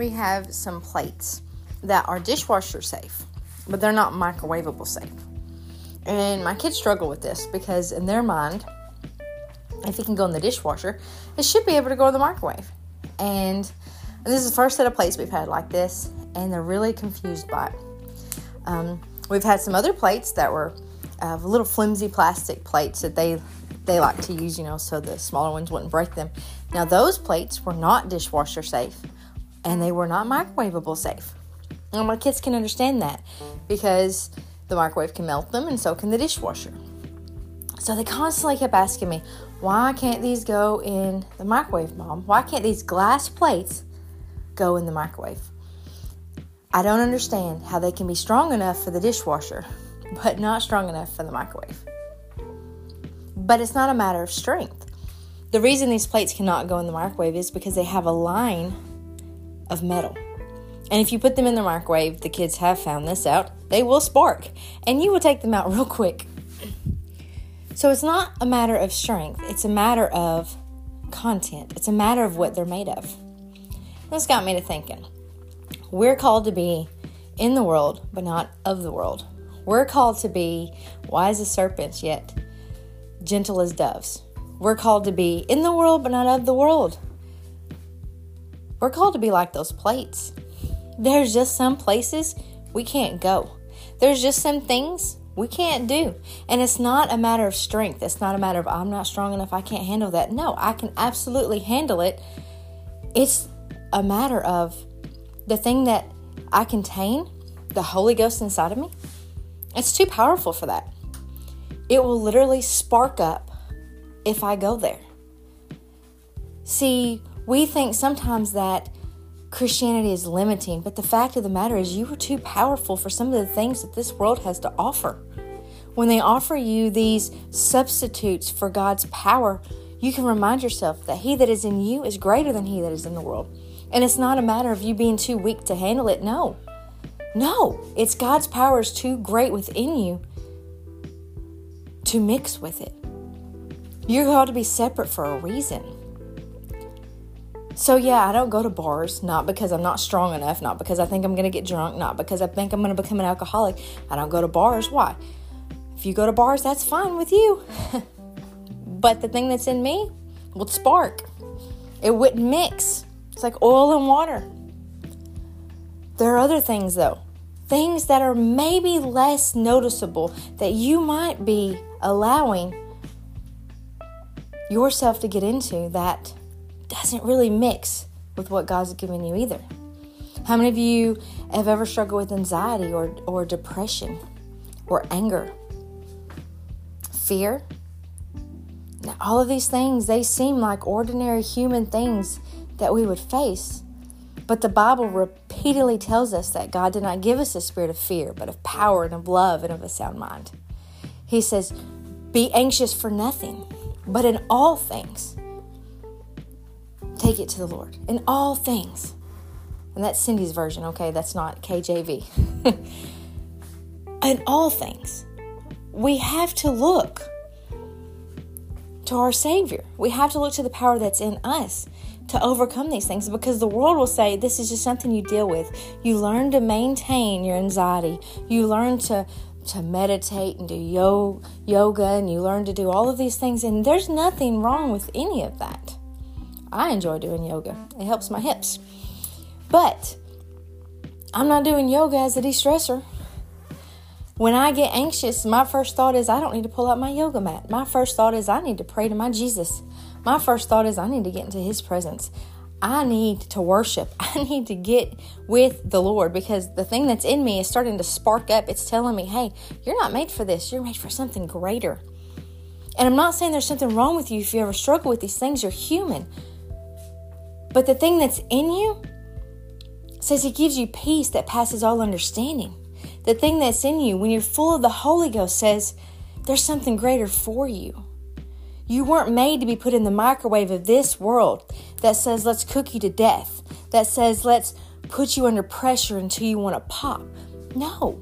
we have some plates that are dishwasher safe, but they're not microwavable safe. And my kids struggle with this because, in their mind, if it can go in the dishwasher, it should be able to go in the microwave. And this is the first set of plates we've had like this, and they're really confused by it. Um, we've had some other plates that were uh, little flimsy plastic plates that they they like to use, you know, so the smaller ones wouldn't break them. Now those plates were not dishwasher safe, and they were not microwavable safe. And my kids can understand that because the microwave can melt them, and so can the dishwasher. So they constantly kept asking me, why can't these go in the microwave, Mom? Why can't these glass plates go in the microwave? I don't understand how they can be strong enough for the dishwasher, but not strong enough for the microwave. But it's not a matter of strength. The reason these plates cannot go in the microwave is because they have a line of metal. And if you put them in the microwave, the kids have found this out, they will spark and you will take them out real quick. So it's not a matter of strength, it's a matter of content, it's a matter of what they're made of. This got me to thinking. We're called to be in the world, but not of the world. We're called to be wise as serpents, yet gentle as doves. We're called to be in the world, but not of the world. We're called to be like those plates. There's just some places we can't go. There's just some things we can't do. And it's not a matter of strength. It's not a matter of I'm not strong enough, I can't handle that. No, I can absolutely handle it. It's a matter of the thing that I contain, the Holy Ghost inside of me. It's too powerful for that. It will literally spark up if I go there. See, we think sometimes that Christianity is limiting, but the fact of the matter is, you are too powerful for some of the things that this world has to offer. When they offer you these substitutes for God's power, you can remind yourself that He that is in you is greater than He that is in the world. And it's not a matter of you being too weak to handle it. No. No. It's God's power is too great within you to mix with it. You're called to be separate for a reason. So, yeah, I don't go to bars, not because I'm not strong enough, not because I think I'm going to get drunk, not because I think I'm going to become an alcoholic. I don't go to bars. Why? If you go to bars, that's fine with you. but the thing that's in me would spark, it wouldn't mix. It's like oil and water. There are other things, though, things that are maybe less noticeable that you might be allowing yourself to get into that doesn't really mix with what God's given you either. How many of you have ever struggled with anxiety or, or depression or anger, fear? Now, all of these things, they seem like ordinary human things that we would face. But the Bible repeatedly tells us that God did not give us a spirit of fear, but of power and of love and of a sound mind. He says, Be anxious for nothing, but in all things take it to the Lord in all things. And that's Cindy's version, okay? That's not KJV. in all things, we have to look to our Savior. We have to look to the power that's in us to overcome these things because the world will say this is just something you deal with. You learn to maintain your anxiety. You learn to to meditate and do yoga and you learn to do all of these things and there's nothing wrong with any of that. I enjoy doing yoga. It helps my hips. But I'm not doing yoga as a de-stressor. When I get anxious, my first thought is I don't need to pull out my yoga mat. My first thought is I need to pray to my Jesus. My first thought is I need to get into his presence. I need to worship. I need to get with the Lord because the thing that's in me is starting to spark up. It's telling me, hey, you're not made for this. You're made for something greater. And I'm not saying there's something wrong with you if you ever struggle with these things. You're human. But the thing that's in you says it gives you peace that passes all understanding. The thing that's in you, when you're full of the Holy Ghost, says there's something greater for you. You weren't made to be put in the microwave of this world that says let's cook you to death, that says let's put you under pressure until you want to pop. No.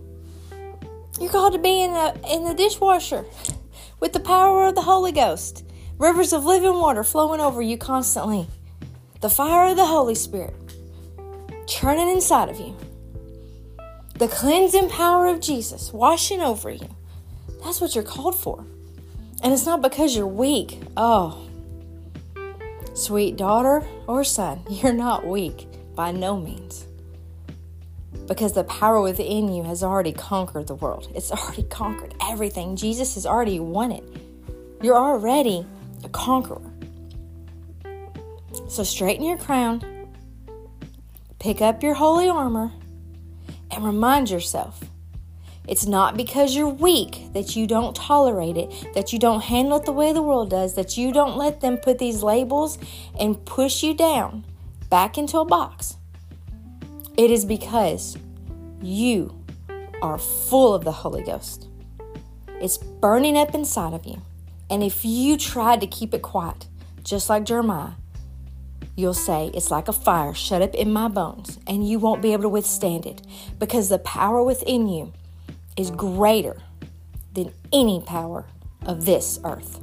You're called to be in the in the dishwasher with the power of the Holy Ghost. Rivers of living water flowing over you constantly the fire of the Holy Spirit. churning inside of you. The cleansing power of Jesus washing over you. That's what you're called for. And it's not because you're weak. Oh, sweet daughter or son, you're not weak by no means. Because the power within you has already conquered the world. It's already conquered everything. Jesus has already won it. You're already a conqueror. So straighten your crown, pick up your holy armor, and remind yourself it's not because you're weak that you don't tolerate it, that you don't handle it the way the world does, that you don't let them put these labels and push you down back into a box. It is because you are full of the Holy Ghost. It's burning up inside of you. And if you tried to keep it quiet, just like Jeremiah, you'll say, It's like a fire shut up in my bones, and you won't be able to withstand it because the power within you is greater than any power of this earth.